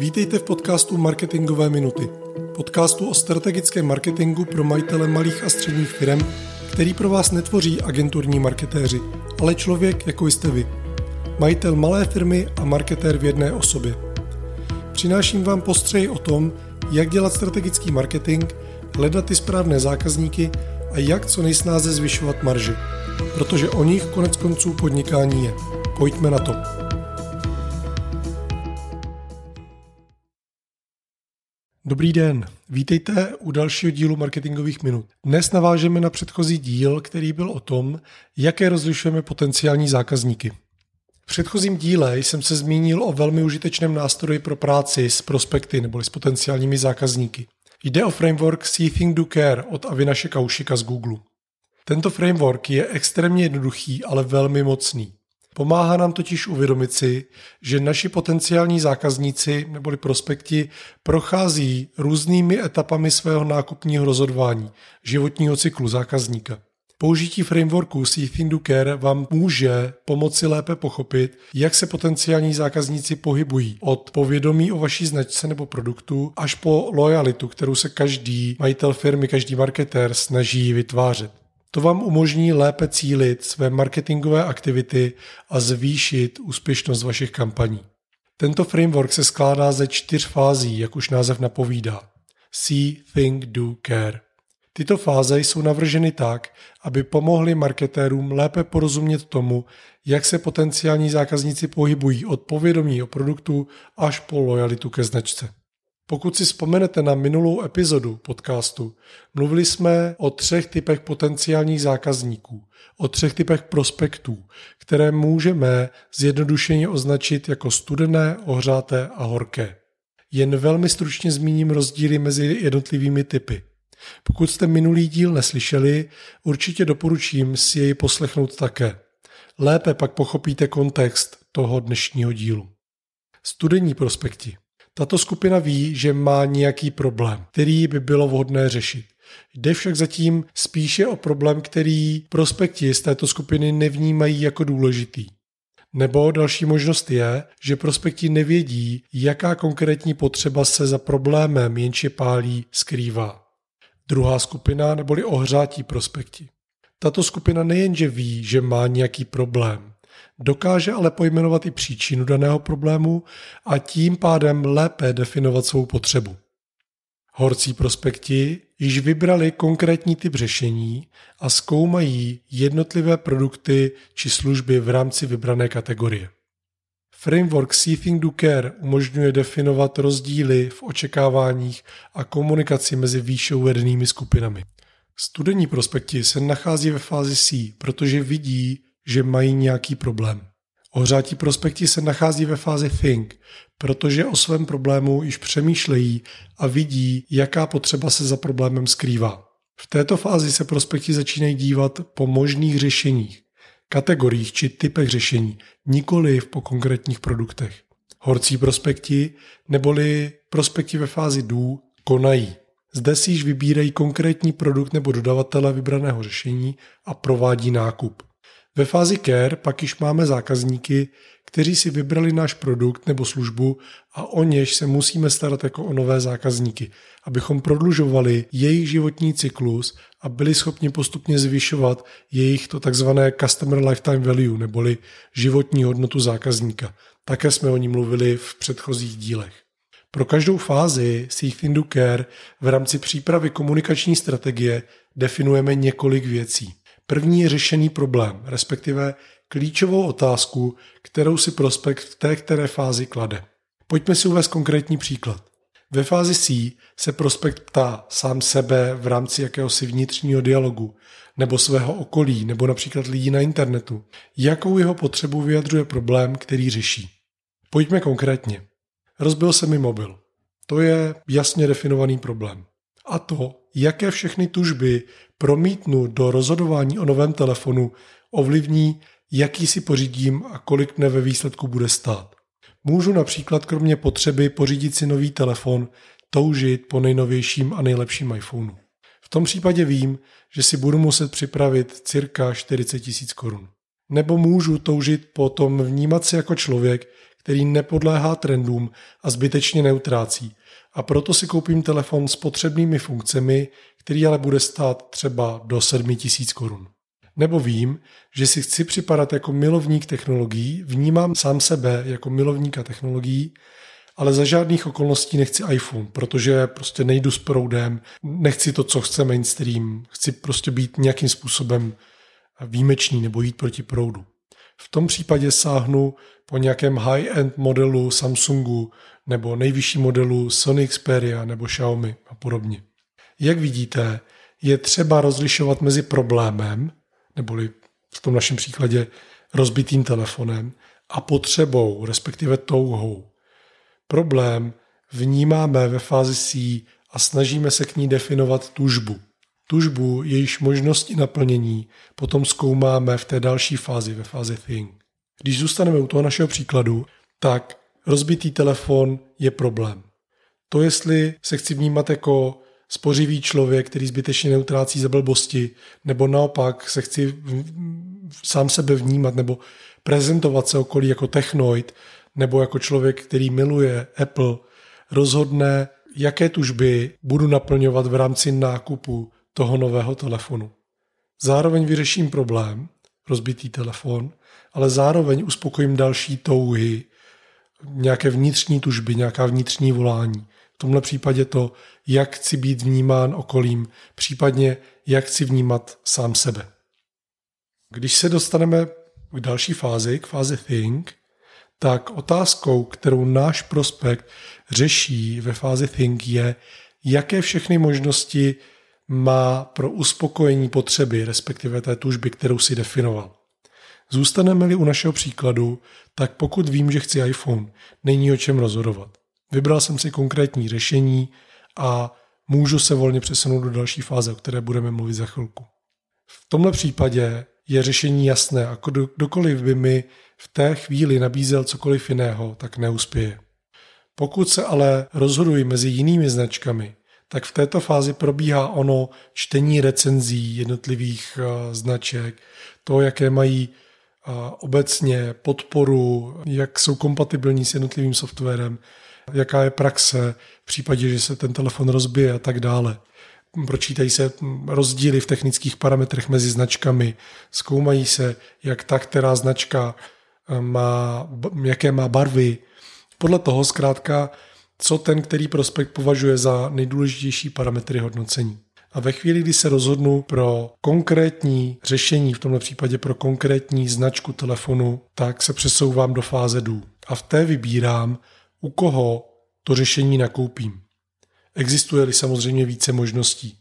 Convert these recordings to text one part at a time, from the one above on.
Vítejte v podcastu Marketingové minuty. Podcastu o strategickém marketingu pro majitele malých a středních firm, který pro vás netvoří agenturní marketéři, ale člověk, jako jste vy. Majitel malé firmy a marketér v jedné osobě. Přináším vám postřeji o tom, jak dělat strategický marketing, hledat ty správné zákazníky a jak co nejsnáze zvyšovat marži. Protože o nich konec konců podnikání je. Pojďme na to. Dobrý den, vítejte u dalšího dílu marketingových minut. Dnes navážeme na předchozí díl, který byl o tom, jaké rozlišujeme potenciální zákazníky. V předchozím díle jsem se zmínil o velmi užitečném nástroji pro práci s prospekty nebo s potenciálními zákazníky. Jde o framework See Think Do Care od Avinaše Kaušika z Google. Tento framework je extrémně jednoduchý, ale velmi mocný. Pomáhá nám totiž uvědomit si, že naši potenciální zákazníci neboli prospekti prochází různými etapami svého nákupního rozhodování, životního cyklu zákazníka. Použití frameworku See Think Do Care vám může pomoci lépe pochopit, jak se potenciální zákazníci pohybují od povědomí o vaší značce nebo produktu až po lojalitu, kterou se každý majitel firmy, každý marketér snaží vytvářet. To vám umožní lépe cílit své marketingové aktivity a zvýšit úspěšnost vašich kampaní. Tento framework se skládá ze čtyř fází, jak už název napovídá. See, Think, Do, Care. Tyto fáze jsou navrženy tak, aby pomohly marketérům lépe porozumět tomu, jak se potenciální zákazníci pohybují od povědomí o produktu až po lojalitu ke značce. Pokud si vzpomenete na minulou epizodu podcastu, mluvili jsme o třech typech potenciálních zákazníků, o třech typech prospektů, které můžeme zjednodušeně označit jako studené, ohřáté a horké. Jen velmi stručně zmíním rozdíly mezi jednotlivými typy. Pokud jste minulý díl neslyšeli, určitě doporučím si jej poslechnout také. Lépe pak pochopíte kontext toho dnešního dílu. Studení prospekti. Tato skupina ví, že má nějaký problém, který by bylo vhodné řešit. Jde však zatím spíše o problém, který prospekti z této skupiny nevnímají jako důležitý. Nebo další možnost je, že prospekti nevědí, jaká konkrétní potřeba se za problémem, jenž je pálí, skrývá. Druhá skupina neboli ohřátí prospekti. Tato skupina nejenže ví, že má nějaký problém, Dokáže ale pojmenovat i příčinu daného problému a tím pádem lépe definovat svou potřebu. Horcí prospekti již vybrali konkrétní typ řešení a zkoumají jednotlivé produkty či služby v rámci vybrané kategorie. Framework See Think Do Care umožňuje definovat rozdíly v očekáváních a komunikaci mezi výše uvedenými skupinami. Studení prospekti se nachází ve fázi C, protože vidí, že mají nějaký problém. Ohřátí prospekti se nachází ve fázi think, protože o svém problému již přemýšlejí a vidí, jaká potřeba se za problémem skrývá. V této fázi se prospekti začínají dívat po možných řešeních, kategoriích či typech řešení, nikoli po konkrétních produktech. Horcí prospekti neboli prospekti ve fázi do konají. Zde si již vybírají konkrétní produkt nebo dodavatele vybraného řešení a provádí nákup. Ve fázi care pak již máme zákazníky, kteří si vybrali náš produkt nebo službu a o něž se musíme starat jako o nové zákazníky, abychom prodlužovali jejich životní cyklus a byli schopni postupně zvyšovat jejich to takzvané customer lifetime value neboli životní hodnotu zákazníka. Také jsme o ní mluvili v předchozích dílech. Pro každou fázi Seek Care v rámci přípravy komunikační strategie definujeme několik věcí. První je řešený problém, respektive klíčovou otázku, kterou si prospekt v té které fázi klade. Pojďme si uvést konkrétní příklad. Ve fázi C se prospekt ptá sám sebe v rámci jakéhosi vnitřního dialogu, nebo svého okolí, nebo například lidí na internetu, jakou jeho potřebu vyjadřuje problém, který řeší. Pojďme konkrétně. Rozbil se mi mobil. To je jasně definovaný problém. A to, jaké všechny tužby promítnu do rozhodování o novém telefonu, ovlivní, jaký si pořídím a kolik mne ve výsledku bude stát. Můžu například kromě potřeby pořídit si nový telefon toužit po nejnovějším a nejlepším iPhoneu. V tom případě vím, že si budu muset připravit cirka 40 tisíc korun. Nebo můžu toužit potom vnímat se jako člověk, který nepodléhá trendům a zbytečně neutrácí. A proto si koupím telefon s potřebnými funkcemi, který ale bude stát třeba do 7000 korun. Nebo vím, že si chci připadat jako milovník technologií, vnímám sám sebe jako milovníka technologií, ale za žádných okolností nechci iPhone, protože prostě nejdu s proudem, nechci to, co chce mainstream, chci prostě být nějakým způsobem výjimečný nebo jít proti proudu. V tom případě sáhnu po nějakém high-end modelu Samsungu nebo nejvyšší modelu Sony Xperia nebo Xiaomi a podobně. Jak vidíte, je třeba rozlišovat mezi problémem, neboli v tom našem příkladě rozbitým telefonem, a potřebou, respektive touhou. Problém vnímáme ve fázi C a snažíme se k ní definovat tužbu. Tužbu, jejíž možnosti naplnění potom zkoumáme v té další fázi, ve fázi think. Když zůstaneme u toho našeho příkladu, tak rozbitý telefon je problém. To, jestli se chci vnímat jako spořivý člověk, který zbytečně neutrácí za blbosti, nebo naopak se chci sám sebe vnímat nebo prezentovat se okolí jako technoid, nebo jako člověk, který miluje Apple, rozhodne, jaké tužby budu naplňovat v rámci nákupu toho nového telefonu. Zároveň vyřeším problém, rozbitý telefon, ale zároveň uspokojím další touhy, nějaké vnitřní tužby, nějaká vnitřní volání. V tomhle případě to, jak chci být vnímán okolím, případně jak chci vnímat sám sebe. Když se dostaneme k další fázi, k fázi think, tak otázkou, kterou náš prospekt řeší ve fázi think je, jaké všechny možnosti má pro uspokojení potřeby, respektive té tužby, kterou si definoval. Zůstaneme-li u našeho příkladu, tak pokud vím, že chci iPhone, není o čem rozhodovat. Vybral jsem si konkrétní řešení a můžu se volně přesunout do další fáze, o které budeme mluvit za chvilku. V tomhle případě je řešení jasné a kdokoliv by mi v té chvíli nabízel cokoliv jiného, tak neuspěje. Pokud se ale rozhoduji mezi jinými značkami, tak v této fázi probíhá ono čtení recenzí jednotlivých eh, značek, to, jaké mají eh, obecně podporu, jak jsou kompatibilní s jednotlivým softwarem, jaká je praxe v případě, že se ten telefon rozbije a tak dále. Pročítají se rozdíly v technických parametrech mezi značkami, zkoumají se, jak ta, která značka eh, má, jaké má barvy. Podle toho zkrátka co ten, který prospekt považuje za nejdůležitější parametry hodnocení. A ve chvíli, kdy se rozhodnu pro konkrétní řešení, v tomto případě pro konkrétní značku telefonu, tak se přesouvám do fáze dů. A v té vybírám, u koho to řešení nakoupím. Existuje-li samozřejmě více možností.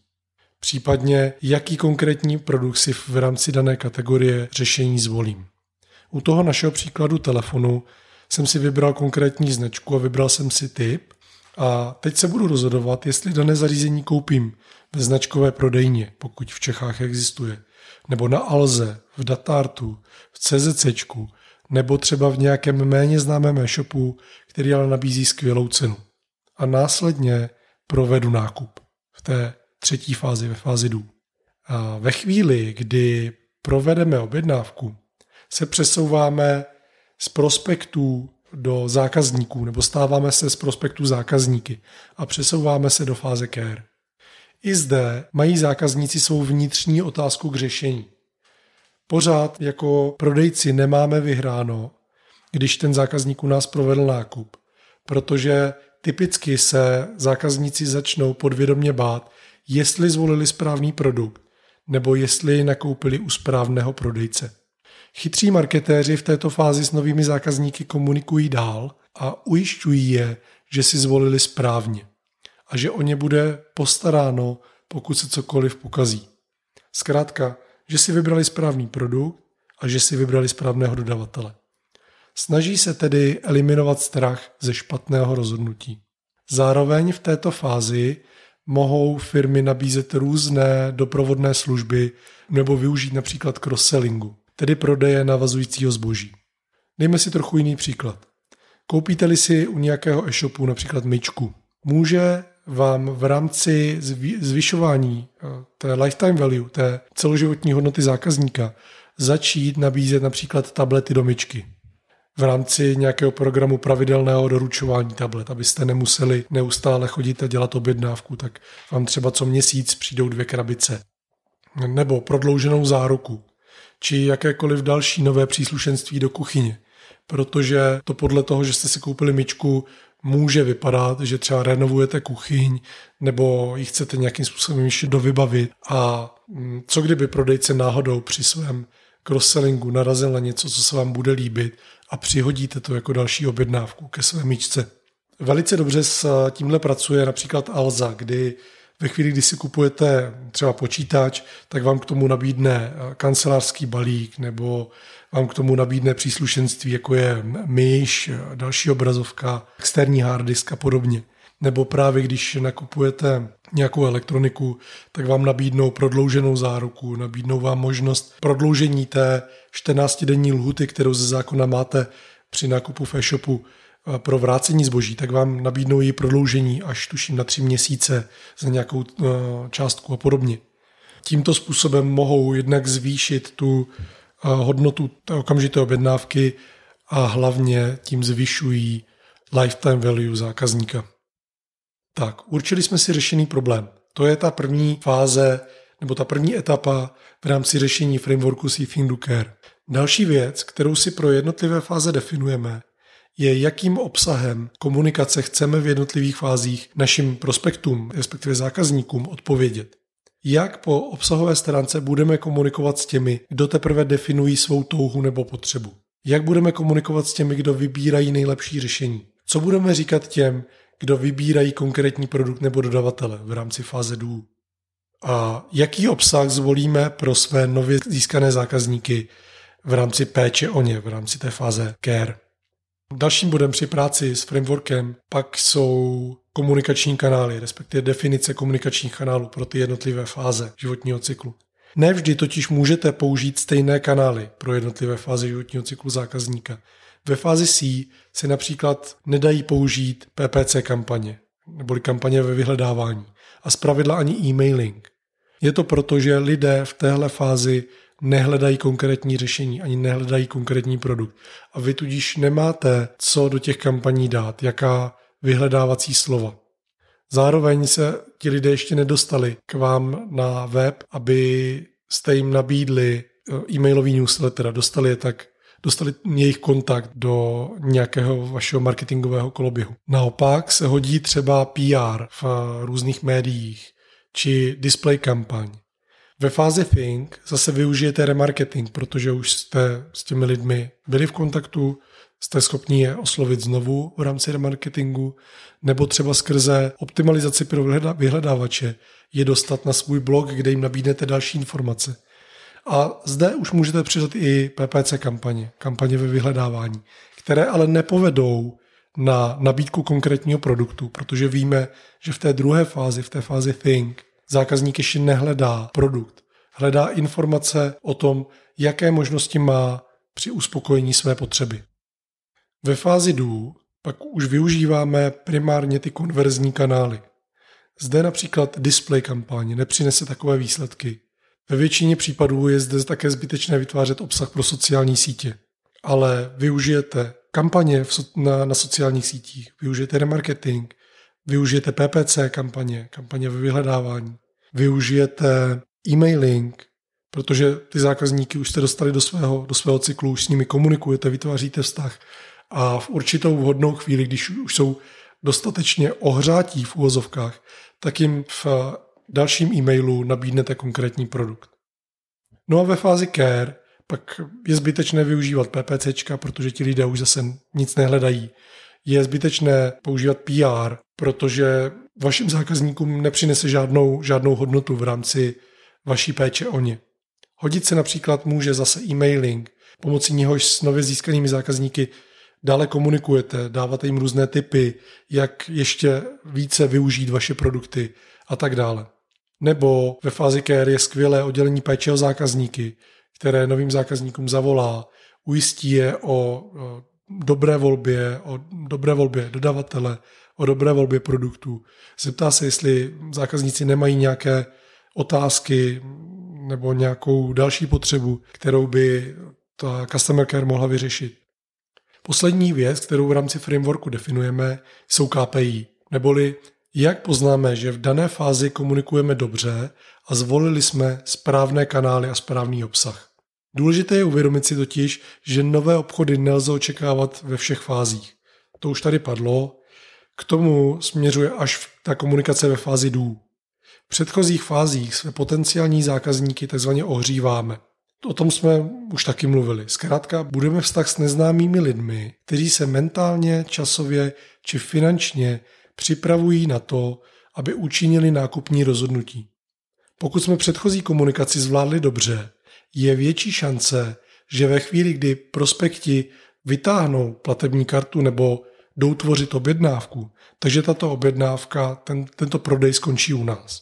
Případně, jaký konkrétní produkt si v rámci dané kategorie řešení zvolím. U toho našeho příkladu telefonu jsem si vybral konkrétní značku a vybral jsem si typ a teď se budu rozhodovat, jestli dané zařízení koupím ve značkové prodejně, pokud v Čechách existuje, nebo na Alze, v Datartu, v CZC, nebo třeba v nějakém méně známém e-shopu, který ale nabízí skvělou cenu. A následně provedu nákup v té třetí fázi, ve fázi dů. A ve chvíli, kdy provedeme objednávku, se přesouváme z prospektů do zákazníků, nebo stáváme se z prospektů zákazníky a přesouváme se do fáze care. I zde mají zákazníci svou vnitřní otázku k řešení. Pořád jako prodejci nemáme vyhráno, když ten zákazník u nás provedl nákup, protože typicky se zákazníci začnou podvědomě bát, jestli zvolili správný produkt nebo jestli nakoupili u správného prodejce. Chytří marketéři v této fázi s novými zákazníky komunikují dál a ujišťují je, že si zvolili správně a že o ně bude postaráno, pokud se cokoliv pokazí. Zkrátka, že si vybrali správný produkt a že si vybrali správného dodavatele. Snaží se tedy eliminovat strach ze špatného rozhodnutí. Zároveň v této fázi mohou firmy nabízet různé doprovodné služby nebo využít například cross-sellingu tedy prodeje navazujícího zboží. Dejme si trochu jiný příklad. Koupíte-li si u nějakého e-shopu například myčku, může vám v rámci zvyšování eh, té lifetime value, té celoživotní hodnoty zákazníka, začít nabízet například tablety do myčky. v rámci nějakého programu pravidelného doručování tablet, abyste nemuseli neustále chodit a dělat objednávku, tak vám třeba co měsíc přijdou dvě krabice. Nebo prodlouženou záruku, či jakékoliv další nové příslušenství do kuchyně. Protože to podle toho, že jste si koupili myčku, může vypadat, že třeba renovujete kuchyň nebo ji chcete nějakým způsobem ještě dovybavit a mm, co kdyby prodejce náhodou při svém cross-sellingu narazil na něco, co se vám bude líbit a přihodíte to jako další objednávku ke své myčce. Velice dobře s tímhle pracuje například Alza, kdy ve chvíli, kdy si kupujete třeba počítač, tak vám k tomu nabídne kancelářský balík nebo vám k tomu nabídne příslušenství, jako je myš, další obrazovka, externí hard disk a podobně. Nebo právě když nakupujete nějakou elektroniku, tak vám nabídnou prodlouženou záruku, nabídnou vám možnost prodloužení té 14-denní lhuty, kterou ze zákona máte při nákupu v e-shopu eh, pro vrácení zboží, tak vám nabídnou její prodloužení až tuším na tři měsíce za nějakou eh, částku a podobně. Tímto způsobem mohou jednak zvýšit tu hodnotu té okamžité objednávky a hlavně tím zvyšují lifetime value zákazníka. Tak, určili jsme si řešený problém. To je ta první fáze nebo ta první etapa v rámci řešení frameworku Do Care. Další věc, kterou si pro jednotlivé fáze definujeme, je, jakým obsahem komunikace chceme v jednotlivých fázích našim prospektům, respektive zákazníkům, odpovědět jak po obsahové stránce budeme komunikovat s těmi, kdo teprve definují svou touhu nebo potřebu. Jak budeme komunikovat s těmi, kdo vybírají nejlepší řešení. Co budeme říkat těm, kdo vybírají konkrétní produkt nebo dodavatele v rámci fáze DU. A jaký obsah zvolíme pro své nově získané zákazníky v rámci péče o ně, v rámci té fáze care. Dalším bodem při práci s frameworkem pak jsou komunikační kanály, respektive definice komunikačních kanálů pro ty jednotlivé fáze životního cyklu. Nevždy totiž můžete použít stejné kanály pro jednotlivé fáze životního cyklu zákazníka. Ve fázi C se například nedají použít PPC kampaně, neboli kampaně ve vyhledávání a zpravidla ani e-mailing. Je to proto, že lidé v téhle fázi nehledají konkrétní řešení, ani nehledají konkrétní produkt. A vy tudíž nemáte co do těch kampaní dát, jaká vyhledávací slova. Zároveň se ti lidé ještě nedostali k vám na web, aby jste jim nabídli eh, e-mailový newsletter, dostali je tak dostali jejich kontakt do nějakého vašeho marketingového koloběhu. Naopak se hodí třeba PR v různých médiích či display kampaň. Ve fázi Think zase využijete remarketing, protože už jste s těmi lidmi byli v kontaktu, jste schopni je oslovit znovu v rámci remarketingu, nebo třeba skrze optimalizaci pro vyhledávače je dostat na svůj blog, kde jim nabídnete další informace. A zde už můžete přidat i PPC kampaně, kampaně ve vyhledávání, které ale nepovedou na nabídku konkrétního produktu, protože víme, že v té druhé fázi, v té fázi Think, zákazník ještě nehledá produkt. Hledá informace o tom, jaké možnosti má při uspokojení své potřeby. Ve fázi DO pak už využíváme primárně ty konverzní kanály. Zde například display kampaně nepřinese takové výsledky. Ve většině případů je zde také zbytečné vytvářet obsah pro sociální sítě. Ale využijete kampaně na, na sociálních sítích, využijete remarketing, využijete PPC kampaně, kampaně ve vyhledávání, využijete e-mailing, protože ty zákazníky už jste dostali do svého, do svého cyklu, už s nimi komunikujete, vytváříte vztah a v určitou vhodnou chvíli, když už jsou dostatečně ohřátí v úvozovkách, tak jim v dalším e-mailu nabídnete konkrétní produkt. No a ve fázi care pak je zbytečné využívat PPC, protože ti lidé už zase nic nehledají je zbytečné používat PR, protože vašim zákazníkům nepřinese žádnou, žádnou hodnotu v rámci vaší péče o ně. Hodit se například může zase e-mailing, pomocí něhož s nově získanými zákazníky dále komunikujete, dáváte jim různé typy, jak ještě více využít vaše produkty a tak dále. Nebo ve fázi care je skvělé oddělení péče o zákazníky, které novým zákazníkům zavolá, ujistí je o dobré volbě, o dobré volbě dodavatele, o dobré volbě produktů. Zeptá se, jestli zákazníci nemají nějaké otázky nebo nějakou další potřebu, kterou by ta customer care mohla vyřešit. Poslední věc, kterou v rámci frameworku definujeme, jsou KPI, neboli jak poznáme, že v dané fázi komunikujeme dobře a zvolili jsme správné kanály a správný obsah. Důležité je uvědomit si totiž, že nové obchody nelze očekávat ve všech fázích. To už tady padlo. K tomu směřuje až ta komunikace ve fázi dů. V předchozích fázích své potenciální zákazníky tzv. ohříváme. O tom jsme už taky mluvili. Zkrátka budeme vztah s neznámými lidmi, kteří se mentálně, časově či finančně připravují na to, aby učinili nákupní rozhodnutí. Pokud jsme předchozí komunikaci zvládli dobře, je větší šance, že ve chvíli, kdy prospekti vytáhnou platební kartu nebo jdou tvořit objednávku, takže tato objednávka, ten, tento prodej skončí u nás.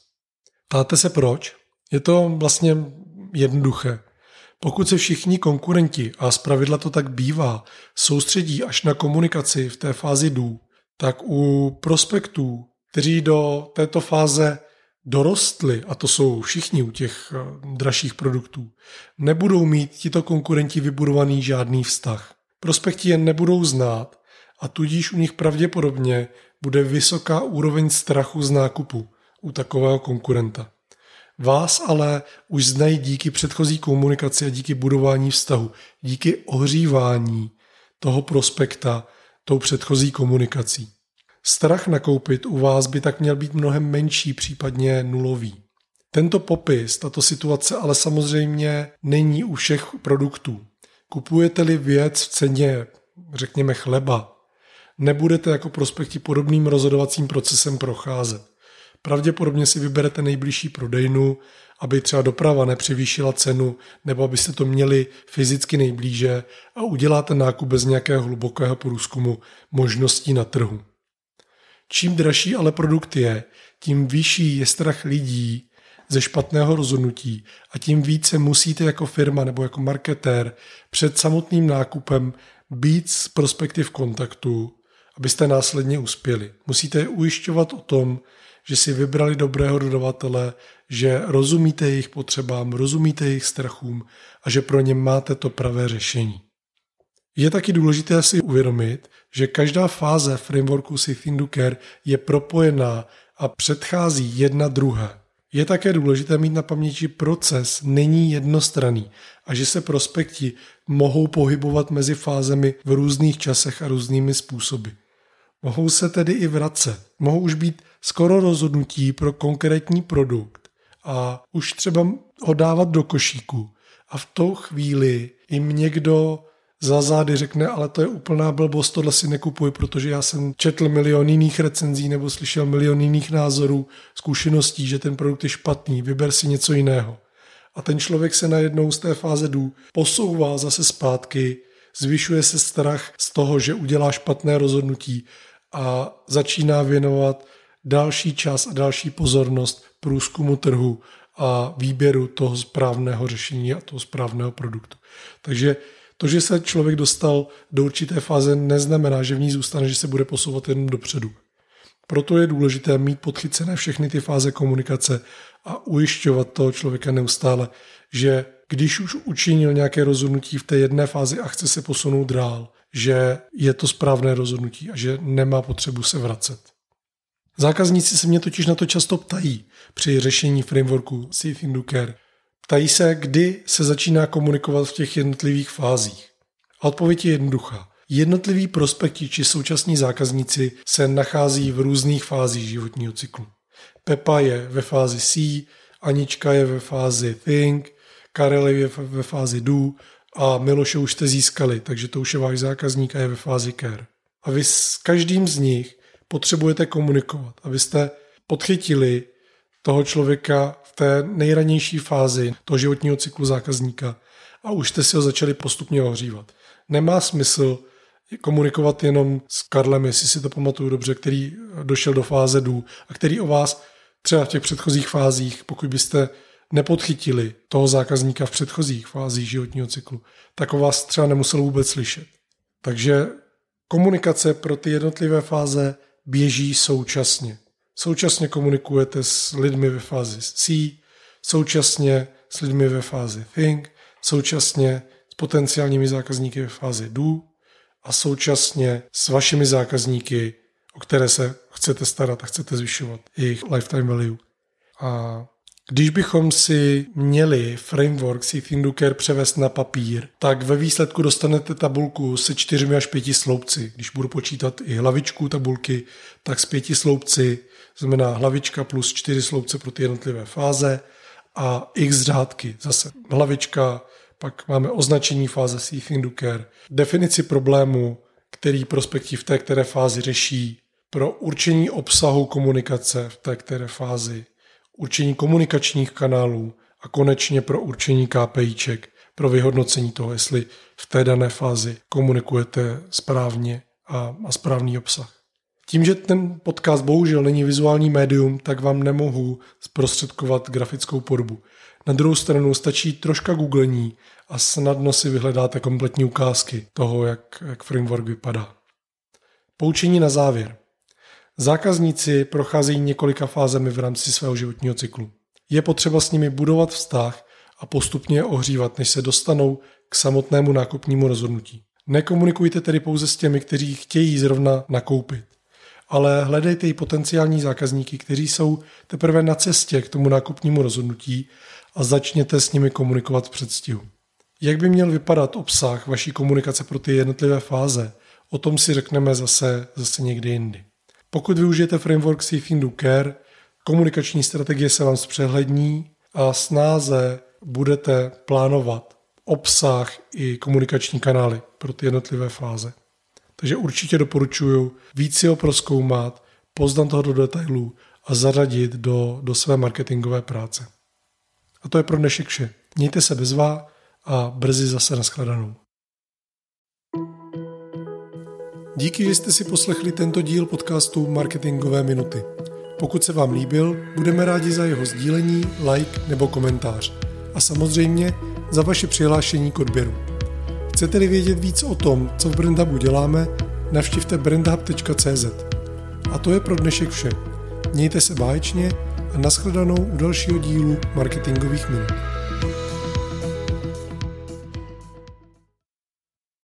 Ptáte se proč? Je to vlastně jednoduché. Pokud se všichni konkurenti, a zpravidla to tak bývá, soustředí až na komunikaci v té fázi dů, tak u prospektů, kteří do této fáze dorostli, a to jsou všichni u těch eh, dražších produktů, nebudou mít tito konkurenti vybudovaný žádný vztah. Prospekti je nebudou znát a tudíž u nich pravděpodobně bude vysoká úroveň strachu z nákupu u takového konkurenta. Vás ale už znají díky předchozí komunikaci a díky budování vztahu, díky ohřívání toho prospekta tou předchozí komunikací. Strach nakoupit u vás by tak měl být mnohem menší, případně nulový. Tento popis, tato situace ale samozřejmě není u všech produktů. Kupujete-li věc v ceně, řekněme chleba, nebudete jako prospekti podobným rozhodovacím procesem procházet. Pravděpodobně si vyberete nejbližší prodejnu, aby třeba doprava nepřevýšila cenu, nebo abyste to měli fyzicky nejblíže a uděláte nákup bez nějakého hlubokého průzkumu možností na trhu. Čím dražší ale produkt je, tím vyšší je strach lidí ze špatného rozhodnutí a tím více musíte jako firma nebo jako marketér před samotným nákupem být z prospektiv kontaktu, abyste následně uspěli. Musíte je ujišťovat o tom, že si vybrali dobrého dodavatele, že rozumíte jejich potřebám, rozumíte jejich strachům a že pro ně máte to pravé řešení. Je taky důležité si uvědomit, že každá fáze frameworku Sithin Do Care je propojená a předchází jedna druhé. Je také důležité mít na paměti, že proces není jednostranný a že se prospekti mohou pohybovat mezi fázemi v různých časech a různými způsoby. Mohou se tedy i vracet. Mohou už být skoro rozhodnutí pro konkrétní produkt a už třeba ho dávat do košíku. A v tou chvíli jim někdo za zády řekne, ale to je úplná blbost, tohle si nekupuj, protože já jsem četl milion jiných recenzí nebo slyšel milion jiných názorů, zkušeností, že ten produkt je špatný, vyber si něco jiného. A ten člověk se najednou z té fáze dů posouvá zase zpátky, zvyšuje se strach z toho, že udělá špatné rozhodnutí a začíná věnovat další čas a další pozornost průzkumu trhu a výběru toho správného řešení a toho správného produktu. Takže to, že se člověk dostal do určité fáze, neznamená, že v ní zůstane, že se bude posouvat jenom dopředu. Proto je důležité mít podchycené všechny ty fáze komunikace a ujišťovat toho člověka neustále, že když už učinil nějaké rozhodnutí v té jedné fázi a chce se posunout dál, že je to správné rozhodnutí a že nemá potřebu se vracet. Zákazníci se mě totiž na to často ptají při řešení frameworku Safe Do Care. Ptají se, kdy se začíná komunikovat v těch jednotlivých fázích. A odpověď je jednoduchá. Jednotliví prospekti či současní zákazníci se nachází v různých fázích životního cyklu. Pepa je ve fázi C, Anička je ve fázi Think, Karel je ve fázi Do a Miloše už jste získali, takže to už je váš zákazník a je ve fázi Care. A vy s každým z nich potřebujete komunikovat, abyste podchytili toho člověka v té nejranější fázi toho životního cyklu zákazníka a už jste si ho začali postupně ohřívat. Nemá smysl komunikovat jenom s Karlem, jestli si to pamatuju dobře, který došel do fáze dů a který o vás třeba v těch předchozích fázích, pokud byste nepodchytili toho zákazníka v předchozích fázích životního cyklu, tak o vás třeba nemusel vůbec slyšet. Takže komunikace pro ty jednotlivé fáze běží současně. Současně komunikujete s lidmi ve fázi C, současně s lidmi ve fázi Think, současně s potenciálními zákazníky ve fázi Do a současně s vašimi zákazníky, o které se chcete starat a chcete zvyšovat jejich lifetime value. A když bychom si měli framework Think Do Care převést na papír, tak ve výsledku dostanete tabulku se čtyřmi až pěti sloupci. Když budu počítat i hlavičku tabulky, tak s pěti sloupci znamená hlavička plus čtyři sloupce pro ty jednotlivé fáze a x řádky. Zase hlavička, pak máme označení fáze Think Do Care, definici problému, který prospekti v té které fázi řeší, pro určení obsahu komunikace v té které fázi, určení komunikačních kanálů a konečně pro určení KPIček, pro vyhodnocení toho, jestli v té dané fázi komunikujete správně a, a správný obsah. Tím, že ten podcast bohužel není vizuální médium, tak vám nemohu zprostředkovat grafickou podobu. Na druhou stranu stačí troška googlení a snadno si vyhledáte kompletní ukázky toho, jak, jak framework vypadá. Poučení na závěr. Zákazníci procházejí několika fázemi v rámci svého životního cyklu. Je potřeba s nimi budovat vztah a postupně je ohřívat, než se dostanou k samotnému nákupnímu rozhodnutí. Nekomunikujte tedy pouze s těmi, kteří chtějí zrovna nakoupit, ale hledejte i potenciální zákazníky, kteří jsou teprve na cestě k tomu nákupnímu rozhodnutí a začněte s nimi komunikovat v předstihu. Jak by měl vypadat obsah vaší komunikace pro ty jednotlivé fáze, o tom si řekneme zase, zase někdy jindy. Pokud využijete framework Do Care, komunikační strategie se vám zpřehlední a snáze budete plánovat obsah i komunikační kanály pro ty jednotlivé fáze. Takže určitě doporučuji víc si ho proskoumat, poznat toho do detailů a zaradit do, do své marketingové práce. A to je pro dnešek vše. Mějte se bezvá a brzy zase nashledanou. Díky, že jste si poslechli tento díl podcastu Marketingové minuty. Pokud se vám líbil, budeme rádi za jeho sdílení, like nebo komentář. A samozřejmě za vaše přihlášení k odběru. Chcete-li vědět víc o tom, co v Brandhubu děláme, navštivte brandhub.cz. A to je pro dnešek vše. Mějte se báječně a nashledanou u dalšího dílu Marketingových minut.